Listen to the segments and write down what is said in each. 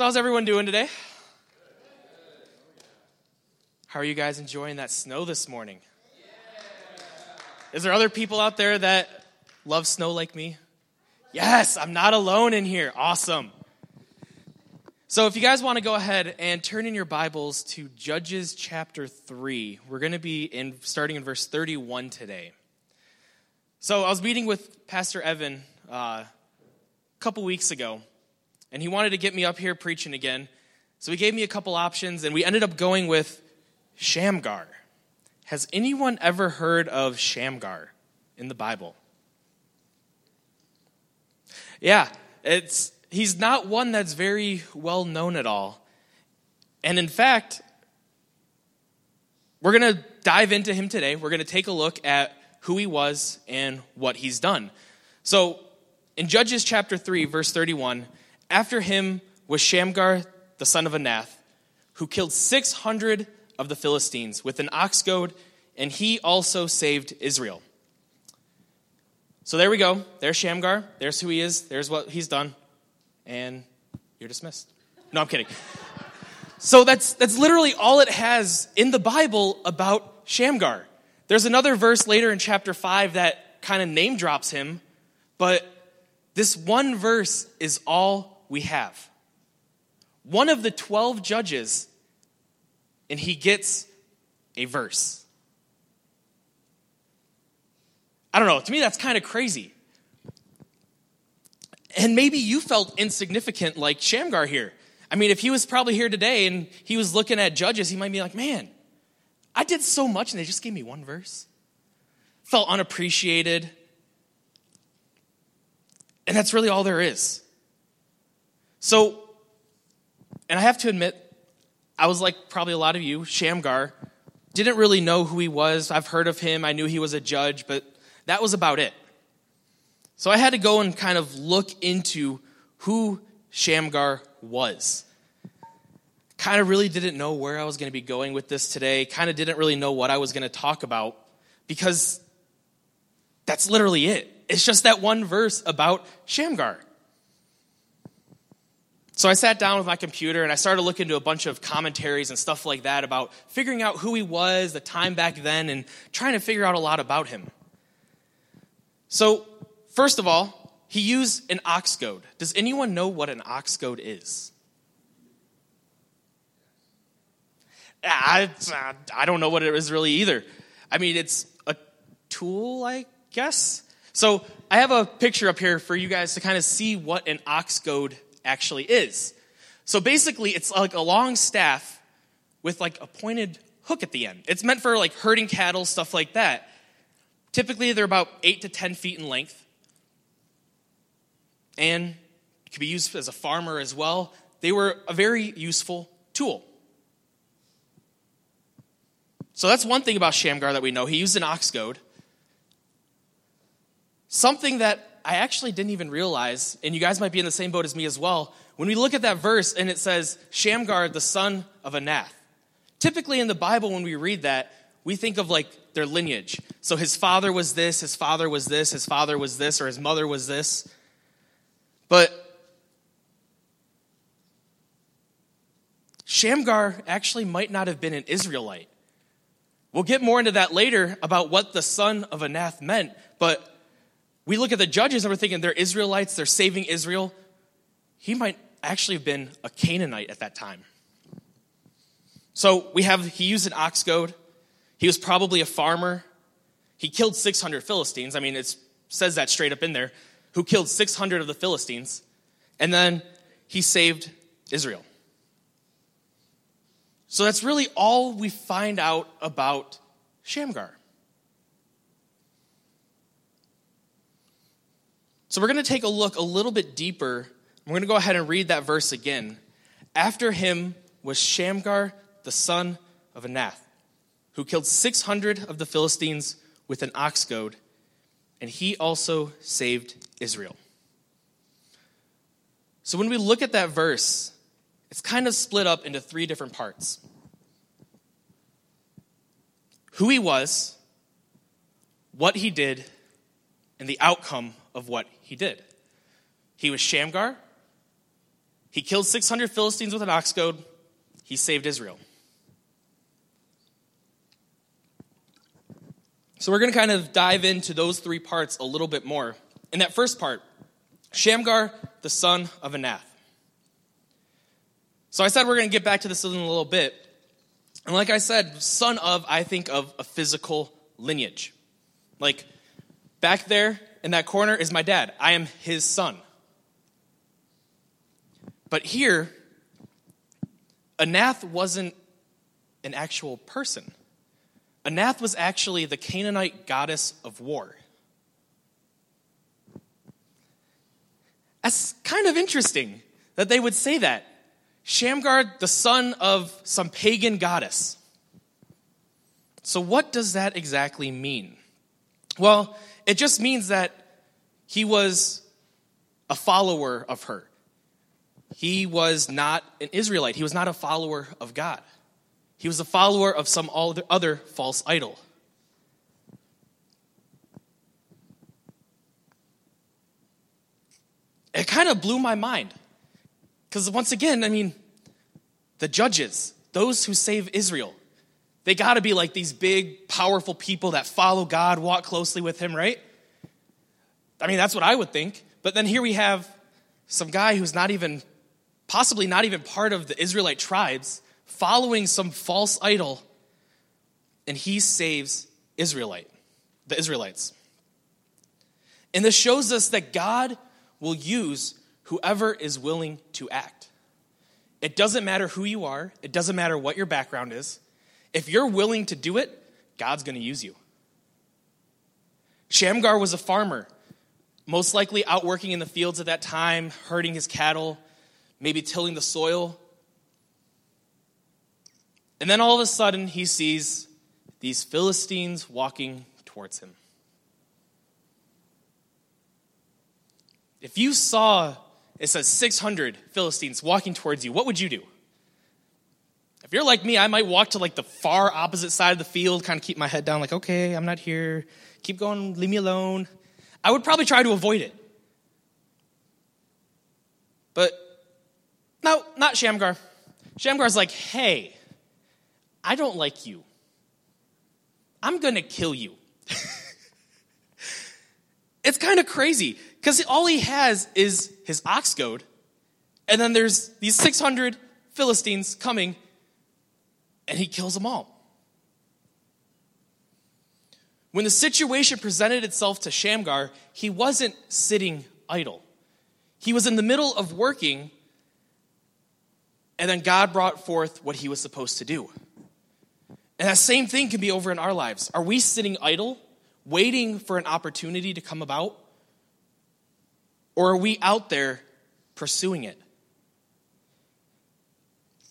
So, how's everyone doing today? How are you guys enjoying that snow this morning? Is there other people out there that love snow like me? Yes, I'm not alone in here. Awesome. So, if you guys want to go ahead and turn in your Bibles to Judges chapter 3, we're going to be in starting in verse 31 today. So, I was meeting with Pastor Evan uh, a couple weeks ago, and he wanted to get me up here preaching again. So, he gave me a couple options, and we ended up going with Shamgar. Has anyone ever heard of Shamgar in the Bible? Yeah, it's he's not one that's very well known at all. And in fact, we're going to dive into him today. We're going to take a look at who he was and what he's done. So, in Judges chapter 3, verse 31, after him was Shamgar, the son of Anath, who killed 600 of the Philistines with an ox goad, and he also saved Israel. So there we go. There's Shamgar. There's who he is. There's what he's done and you're dismissed. No, I'm kidding. So that's, that's literally all it has in the Bible about Shamgar. There's another verse later in chapter 5 that kind of name drops him, but this one verse is all we have. One of the 12 judges, and he gets a verse. I don't know, to me that's kind of crazy. And maybe you felt insignificant like Shamgar here. I mean, if he was probably here today and he was looking at judges, he might be like, man, I did so much and they just gave me one verse. Felt unappreciated. And that's really all there is. So, and I have to admit, I was like probably a lot of you, Shamgar, didn't really know who he was. I've heard of him, I knew he was a judge, but that was about it. So I had to go and kind of look into who Shamgar was. Kind of really didn't know where I was going to be going with this today. Kind of didn't really know what I was going to talk about because that's literally it. It's just that one verse about Shamgar. So I sat down with my computer and I started looking into a bunch of commentaries and stuff like that about figuring out who he was, the time back then, and trying to figure out a lot about him. So First of all, he used an ox goad. Does anyone know what an ox goad is? I, I don't know what it is really either. I mean, it's a tool, I guess. So I have a picture up here for you guys to kind of see what an ox goad actually is. So basically, it's like a long staff with like a pointed hook at the end. It's meant for like herding cattle, stuff like that. Typically, they're about eight to 10 feet in length and it could be used as a farmer as well. They were a very useful tool. So that's one thing about Shamgar that we know. He used an ox goad. Something that I actually didn't even realize, and you guys might be in the same boat as me as well, when we look at that verse and it says, Shamgar, the son of Anath. Typically in the Bible, when we read that, we think of like their lineage. So his father was this, his father was this, his father was this, or his mother was this. But Shamgar actually might not have been an Israelite. We'll get more into that later about what the son of Anath meant, but we look at the judges and we're thinking they're Israelites, they're saving Israel. He might actually have been a Canaanite at that time. So we have, he used an ox goad. He was probably a farmer. He killed 600 Philistines. I mean, it says that straight up in there who killed 600 of the Philistines, and then he saved Israel. So that's really all we find out about Shamgar. So we're going to take a look a little bit deeper. We're going to go ahead and read that verse again. After him was Shamgar, the son of Anath, who killed 600 of the Philistines with an ox goad and he also saved Israel. So when we look at that verse, it's kind of split up into three different parts who he was, what he did, and the outcome of what he did. He was Shamgar, He killed 600 Philistines with an ox goad. He saved Israel. So we're going to kind of dive into those three parts a little bit more. In that first part, Shamgar, the son of Anath. So I said we're going to get back to this in a little bit. And like I said, son of, I think of a physical lineage. Like back there in that corner is my dad. I am his son. But here, Anath wasn't an actual person. Anath was actually the Canaanite goddess of war. That's kind of interesting that they would say that. Shamgar, the son of some pagan goddess. So, what does that exactly mean? Well, it just means that he was a follower of her. He was not an Israelite, he was not a follower of God. He was a follower of some other false idol. It kind of blew my mind. Because once again, I mean, the judges, those who save Israel, they got to be like these big, powerful people that follow God, walk closely with Him, right? I mean, that's what I would think. But then here we have some guy who's not even, possibly not even part of the Israelite tribes, following some false idol, and he saves Israelite, the Israelites. And this shows us that God will use whoever is willing to act. It doesn't matter who you are, it doesn't matter what your background is. If you're willing to do it, God's going to use you. Shamgar was a farmer, most likely out working in the fields at that time, herding his cattle, maybe tilling the soil. And then all of a sudden, he sees these Philistines walking towards him. If you saw, it says 600 Philistines walking towards you, what would you do? If you're like me, I might walk to like the far opposite side of the field, kind of keep my head down, like, okay, I'm not here. Keep going, leave me alone. I would probably try to avoid it. But no, not Shamgar. Shamgar's like, hey, I don't like you. I'm going to kill you. it's kind of crazy because all he has is his ox goad, and then there's these 600 Philistines coming, and he kills them all. When the situation presented itself to Shamgar, he wasn't sitting idle. He was in the middle of working, and then God brought forth what he was supposed to do. And that same thing can be over in our lives. Are we sitting idle, waiting for an opportunity to come about? Or are we out there pursuing it?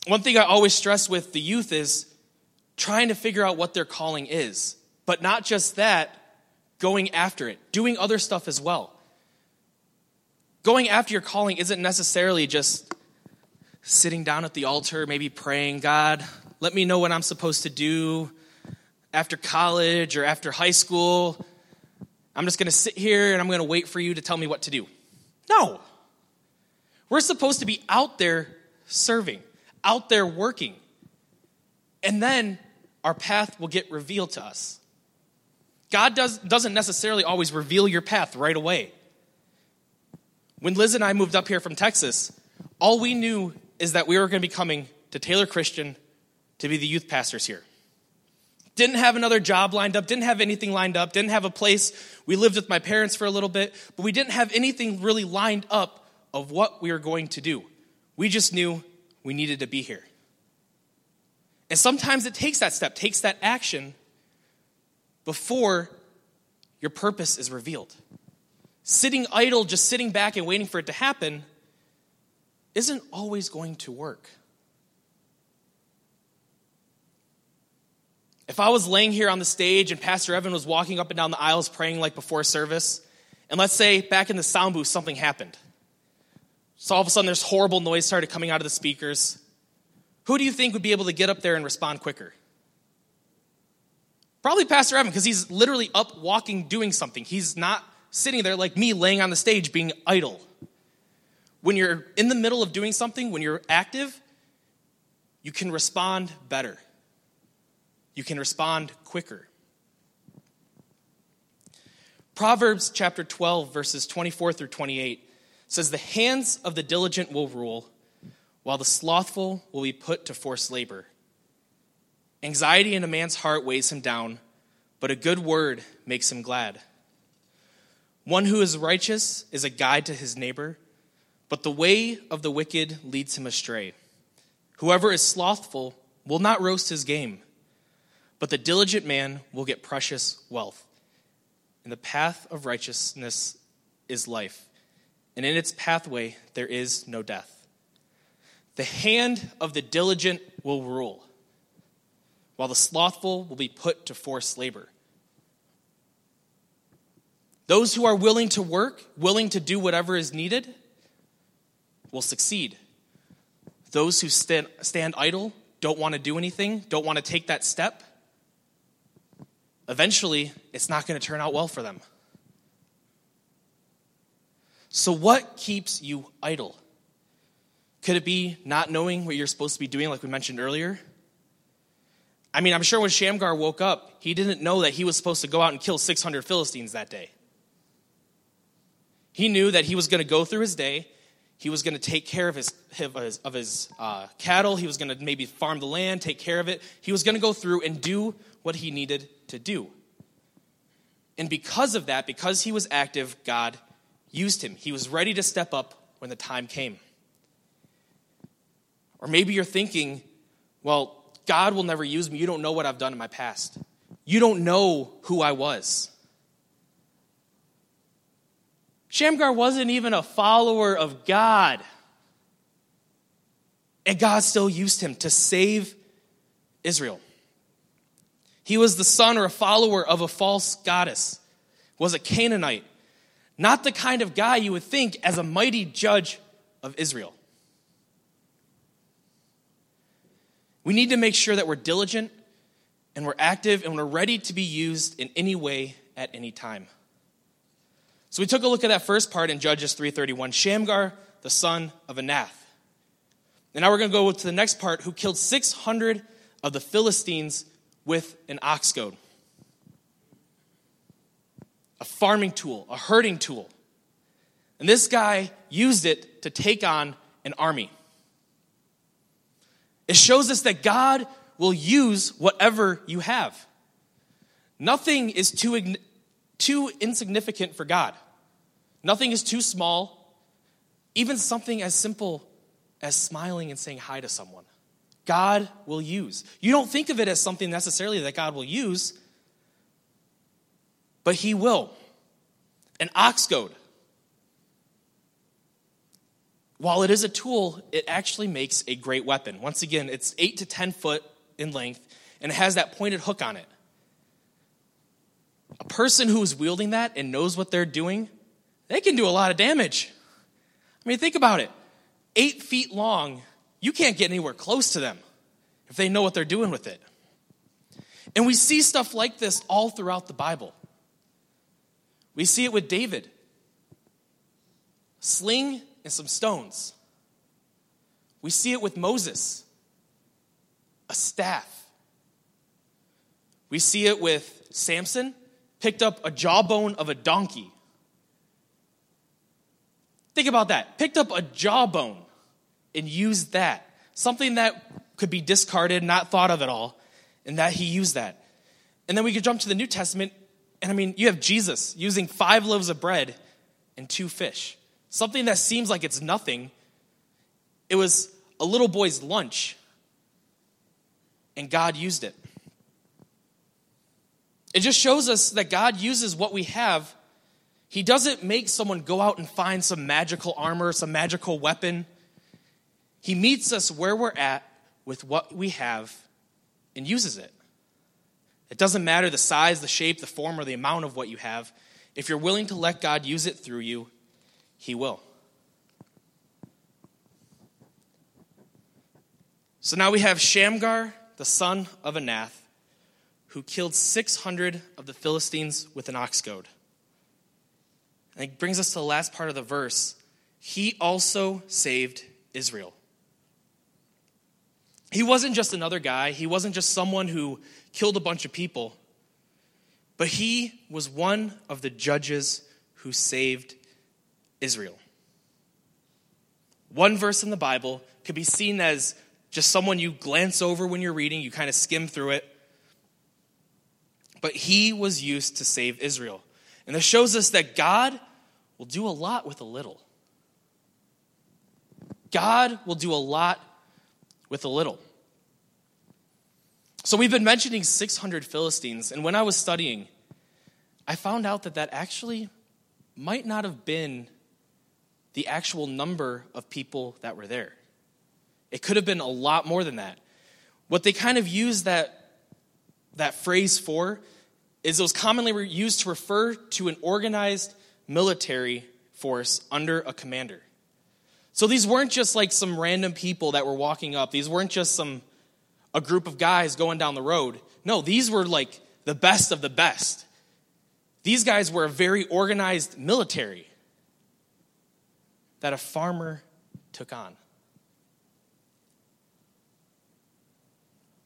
One thing I always stress with the youth is trying to figure out what their calling is. But not just that, going after it, doing other stuff as well. Going after your calling isn't necessarily just sitting down at the altar, maybe praying, God, let me know what I'm supposed to do after college or after high school. I'm just going to sit here and I'm going to wait for you to tell me what to do. No. We're supposed to be out there serving, out there working. And then our path will get revealed to us. God does, doesn't necessarily always reveal your path right away. When Liz and I moved up here from Texas, all we knew is that we were going to be coming to Taylor Christian to be the youth pastors here. Didn't have another job lined up, didn't have anything lined up, didn't have a place. We lived with my parents for a little bit, but we didn't have anything really lined up of what we were going to do. We just knew we needed to be here. And sometimes it takes that step, takes that action before your purpose is revealed. Sitting idle, just sitting back and waiting for it to happen, isn't always going to work. If I was laying here on the stage and Pastor Evan was walking up and down the aisles praying like before service, and let's say back in the sound booth something happened. So all of a sudden there's horrible noise started coming out of the speakers. Who do you think would be able to get up there and respond quicker? Probably Pastor Evan, because he's literally up walking doing something. He's not sitting there like me laying on the stage being idle. when you're in the middle of doing something, when you're active, you can respond better. You can respond quicker. Proverbs chapter 12, verses 24 through 28 says, The hands of the diligent will rule, while the slothful will be put to forced labor. Anxiety in a man's heart weighs him down, but a good word makes him glad. One who is righteous is a guide to his neighbor, but the way of the wicked leads him astray. Whoever is slothful will not roast his game, but the diligent man will get precious wealth. And the path of righteousness is life, and in its pathway there is no death. The hand of the diligent will rule, while the slothful will be put to forced labor. Those who are willing to work, willing to do whatever is needed, will succeed. Those who stand, stand idle, don't want to do anything, don't want to take that step, eventually it's not going to turn out well for them. So, what keeps you idle? Could it be not knowing what you're supposed to be doing, like we mentioned earlier? I mean, I'm sure when Shamgar woke up, he didn't know that he was supposed to go out and kill 600 Philistines that day. He knew that he was going to go through his day, he was going to take care of his, of his, of his uh, cattle, he was going to maybe farm the land, take care of it. He was going to go through and do what he needed to do. And because of that, because he was active, God used him. He was ready to step up when the time came. Or maybe you're thinking, well, God will never use me. You don't know what I've done in my past. You don't know who I was. Shamgar wasn't even a follower of God. And God still used him to save Israel. He was the son or a follower of a false goddess, was a Canaanite, not the kind of guy you would think as a mighty judge of Israel. We need to make sure that we're diligent and we're active and we're ready to be used in any way at any time. So we took a look at that first part in Judges 3:31, Shamgar, the son of Anath. And now we're going to go to the next part who killed 600 of the Philistines with an ox goad. A farming tool, a herding tool. And this guy used it to take on an army. It shows us that God will use whatever you have. Nothing is too, too insignificant for God. Nothing is too small. Even something as simple as smiling and saying hi to someone. God will use. You don't think of it as something necessarily that God will use, but He will. An ox goad. While it is a tool, it actually makes a great weapon. Once again, it's 8 to 10 foot in length, and it has that pointed hook on it. A person who is wielding that and knows what they're doing, they can do a lot of damage. I mean, think about it. Eight feet long you can't get anywhere close to them if they know what they're doing with it. And we see stuff like this all throughout the Bible. We see it with David sling and some stones. We see it with Moses a staff. We see it with Samson, picked up a jawbone of a donkey. Think about that. Picked up a jawbone and used that. Something that could be discarded, not thought of at all, and that he used that. And then we could jump to the New Testament, and I mean, you have Jesus using five loaves of bread and two fish. Something that seems like it's nothing. It was a little boy's lunch, and God used it. It just shows us that God uses what we have. He doesn't make someone go out and find some magical armor, some magical weapon. He meets us where we're at with what we have and uses it. It doesn't matter the size, the shape, the form, or the amount of what you have. If you're willing to let God use it through you, He will. So now we have Shamgar, the son of Anath, who killed 600 of the Philistines with an ox goad. And it brings us to the last part of the verse he also saved Israel. He wasn't just another guy, he wasn't just someone who killed a bunch of people, but he was one of the judges who saved Israel. One verse in the Bible could be seen as just someone you glance over when you're reading, you kind of skim through it. But he was used to save Israel. And this shows us that God will do a lot with a little. God will do a lot with a little. So we've been mentioning 600 Philistines, and when I was studying, I found out that that actually might not have been the actual number of people that were there. It could have been a lot more than that. What they kind of use that, that phrase for is it was commonly used to refer to an organized military force under a commander. So these weren't just like some random people that were walking up. These weren't just some a group of guys going down the road. No, these were like the best of the best. These guys were a very organized military that a farmer took on.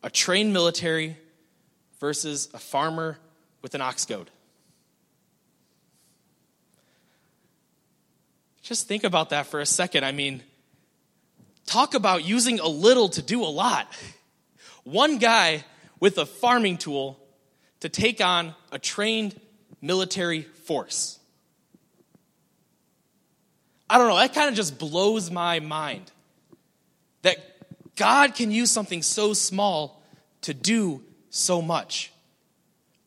A trained military versus a farmer with an ox goad. Just think about that for a second. I mean, talk about using a little to do a lot. One guy with a farming tool to take on a trained military force. I don't know, that kind of just blows my mind. That God can use something so small to do so much.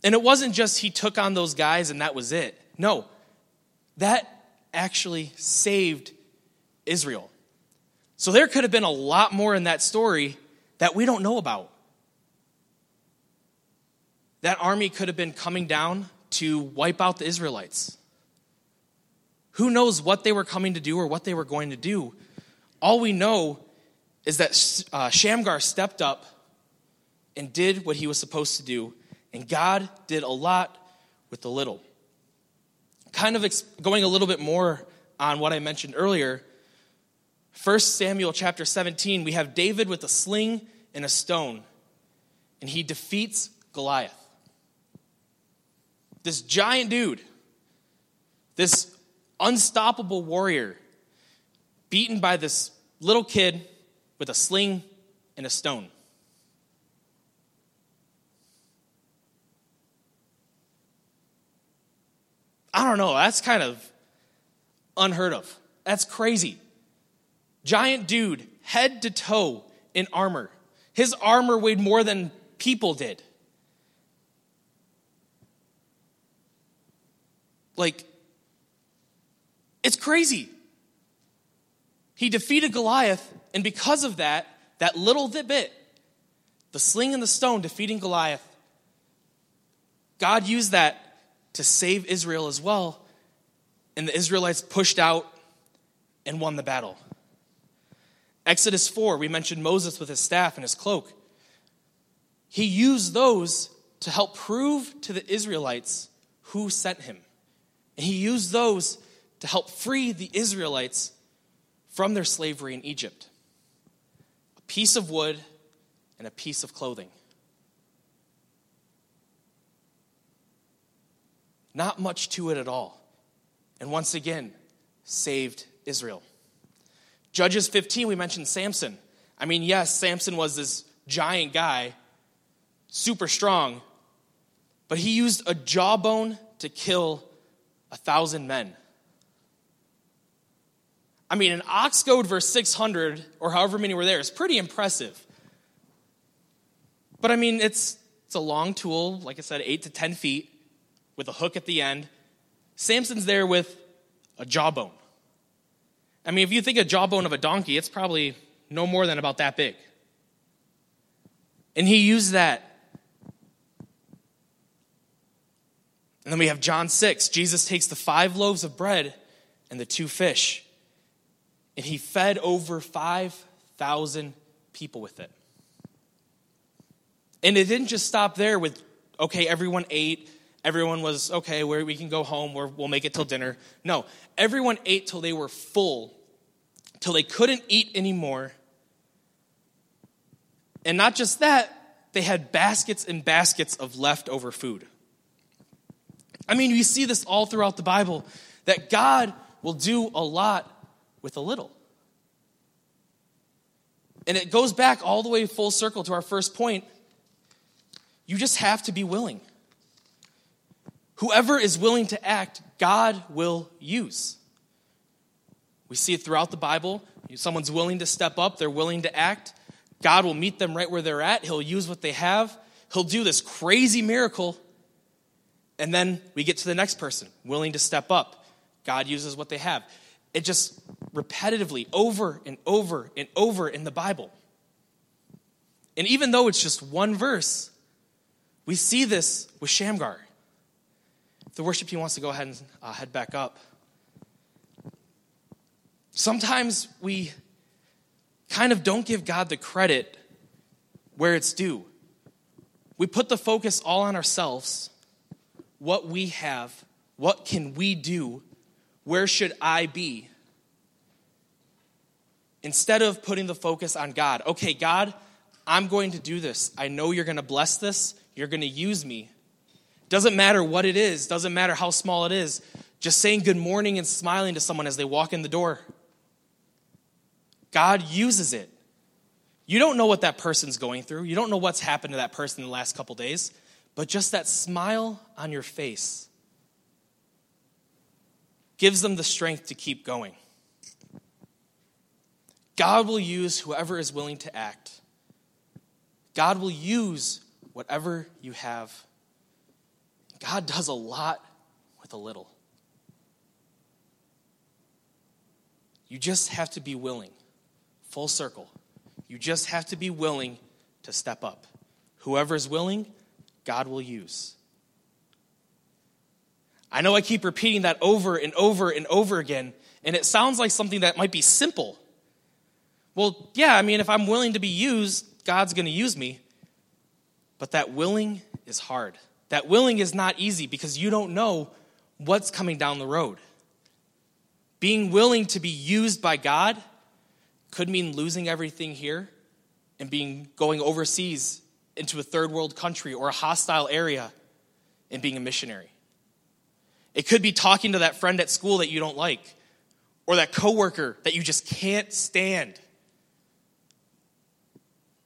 And it wasn't just he took on those guys and that was it. No, that actually saved Israel. So there could have been a lot more in that story that we don't know about. That army could have been coming down to wipe out the Israelites. Who knows what they were coming to do or what they were going to do? All we know is that uh, Shamgar stepped up and did what he was supposed to do, and God did a lot with the little. Kind of ex- going a little bit more on what I mentioned earlier, 1 Samuel chapter 17, we have David with a sling and a stone, and he defeats Goliath. This giant dude, this unstoppable warrior, beaten by this little kid with a sling and a stone. I don't know, that's kind of unheard of. That's crazy. Giant dude, head to toe in armor. His armor weighed more than people did. Like, it's crazy. He defeated Goliath, and because of that, that little bit, the sling and the stone defeating Goliath, God used that to save Israel as well, and the Israelites pushed out and won the battle. Exodus 4, we mentioned Moses with his staff and his cloak. He used those to help prove to the Israelites who sent him. And he used those to help free the Israelites from their slavery in Egypt. A piece of wood and a piece of clothing. Not much to it at all. And once again, saved Israel. Judges 15, we mentioned Samson. I mean, yes, Samson was this giant guy, super strong, but he used a jawbone to kill a thousand men. I mean, an ox goad versus 600, or however many were there, is pretty impressive. But I mean, it's, it's a long tool, like I said, 8 to 10 feet, with a hook at the end. Samson's there with a jawbone. I mean, if you think a jawbone of a donkey, it's probably no more than about that big. And he used that. And then we have John 6. Jesus takes the five loaves of bread and the two fish and he fed over 5,000 people with it. And it didn't just stop there with, okay, everyone ate, everyone was, okay, we can go home, we'll make it till dinner. No, everyone ate till they were full till they couldn't eat anymore. And not just that, they had baskets and baskets of leftover food. I mean, we see this all throughout the Bible that God will do a lot with a little. And it goes back all the way full circle to our first point. You just have to be willing. Whoever is willing to act, God will use. We see it throughout the Bible. Someone's willing to step up, they're willing to act. God will meet them right where they're at. He'll use what they have. He'll do this crazy miracle. And then we get to the next person, willing to step up. God uses what they have. It just repetitively, over and over and over in the Bible. And even though it's just one verse, we see this with Shamgar. The worship team wants to go ahead and uh, head back up. Sometimes we kind of don't give God the credit where it's due. We put the focus all on ourselves, what we have, what can we do, where should I be? Instead of putting the focus on God. Okay, God, I'm going to do this. I know you're going to bless this. You're going to use me. Doesn't matter what it is, doesn't matter how small it is. Just saying good morning and smiling to someone as they walk in the door. God uses it. You don't know what that person's going through. You don't know what's happened to that person in the last couple days, but just that smile on your face gives them the strength to keep going. God will use whoever is willing to act. God will use whatever you have. God does a lot with a little. You just have to be willing full circle. You just have to be willing to step up. Whoever is willing, God will use. I know I keep repeating that over and over and over again, and it sounds like something that might be simple. Well, yeah, I mean, if I'm willing to be used, God's going to use me. But that willing is hard. That willing is not easy because you don't know what's coming down the road. Being willing to be used by God could mean losing everything here and being going overseas into a third world country or a hostile area and being a missionary. It could be talking to that friend at school that you don't like or that coworker that you just can't stand.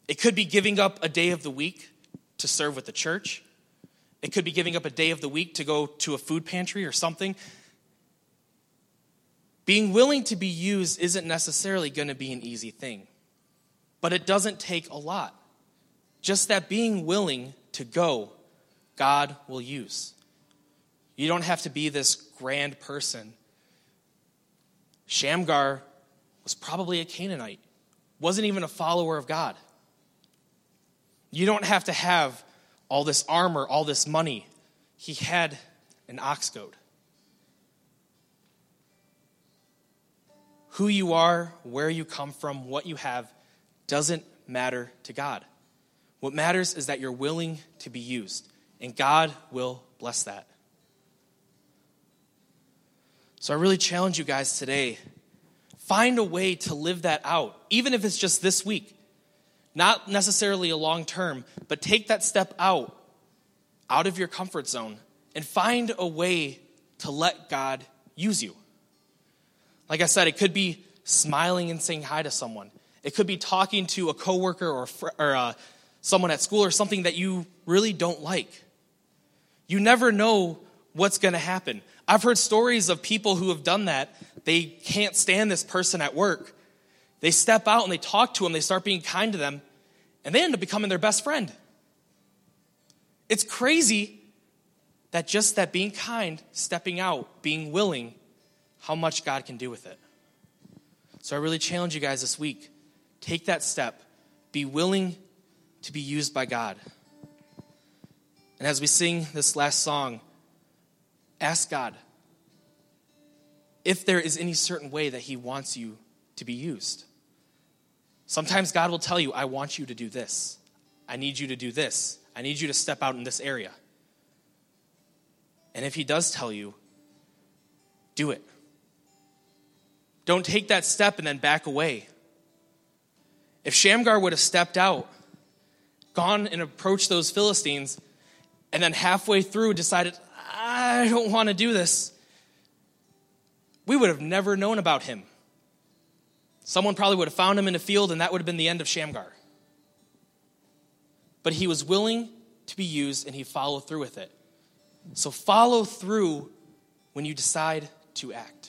It could be giving up a day of the week to serve with the church. It could be giving up a day of the week to go to a food pantry or something being willing to be used isn't necessarily going to be an easy thing, but it doesn't take a lot. Just that being willing to go, God will use. You don't have to be this grand person. Shamgar was probably a Canaanite, wasn't even a follower of God. You don't have to have all this armor, all this money. He had an ox goad. Who you are, where you come from, what you have doesn't matter to God. What matters is that you're willing to be used, and God will bless that. So I really challenge you guys today find a way to live that out, even if it's just this week. Not necessarily a long term, but take that step out, out of your comfort zone, and find a way to let God use you. Like I said, it could be smiling and saying hi to someone. It could be talking to a coworker or, or uh, someone at school or something that you really don't like. You never know what's going to happen. I've heard stories of people who have done that. They can't stand this person at work. They step out and they talk to them, they start being kind to them, and they end up becoming their best friend. It's crazy that just that being kind, stepping out, being willing, how much God can do with it. So I really challenge you guys this week take that step, be willing to be used by God. And as we sing this last song, ask God if there is any certain way that He wants you to be used. Sometimes God will tell you, I want you to do this. I need you to do this. I need you to step out in this area. And if He does tell you, do it. Don't take that step and then back away. If Shamgar would have stepped out, gone and approached those Philistines, and then halfway through decided, I don't want to do this, we would have never known about him. Someone probably would have found him in a field, and that would have been the end of Shamgar. But he was willing to be used, and he followed through with it. So follow through when you decide to act.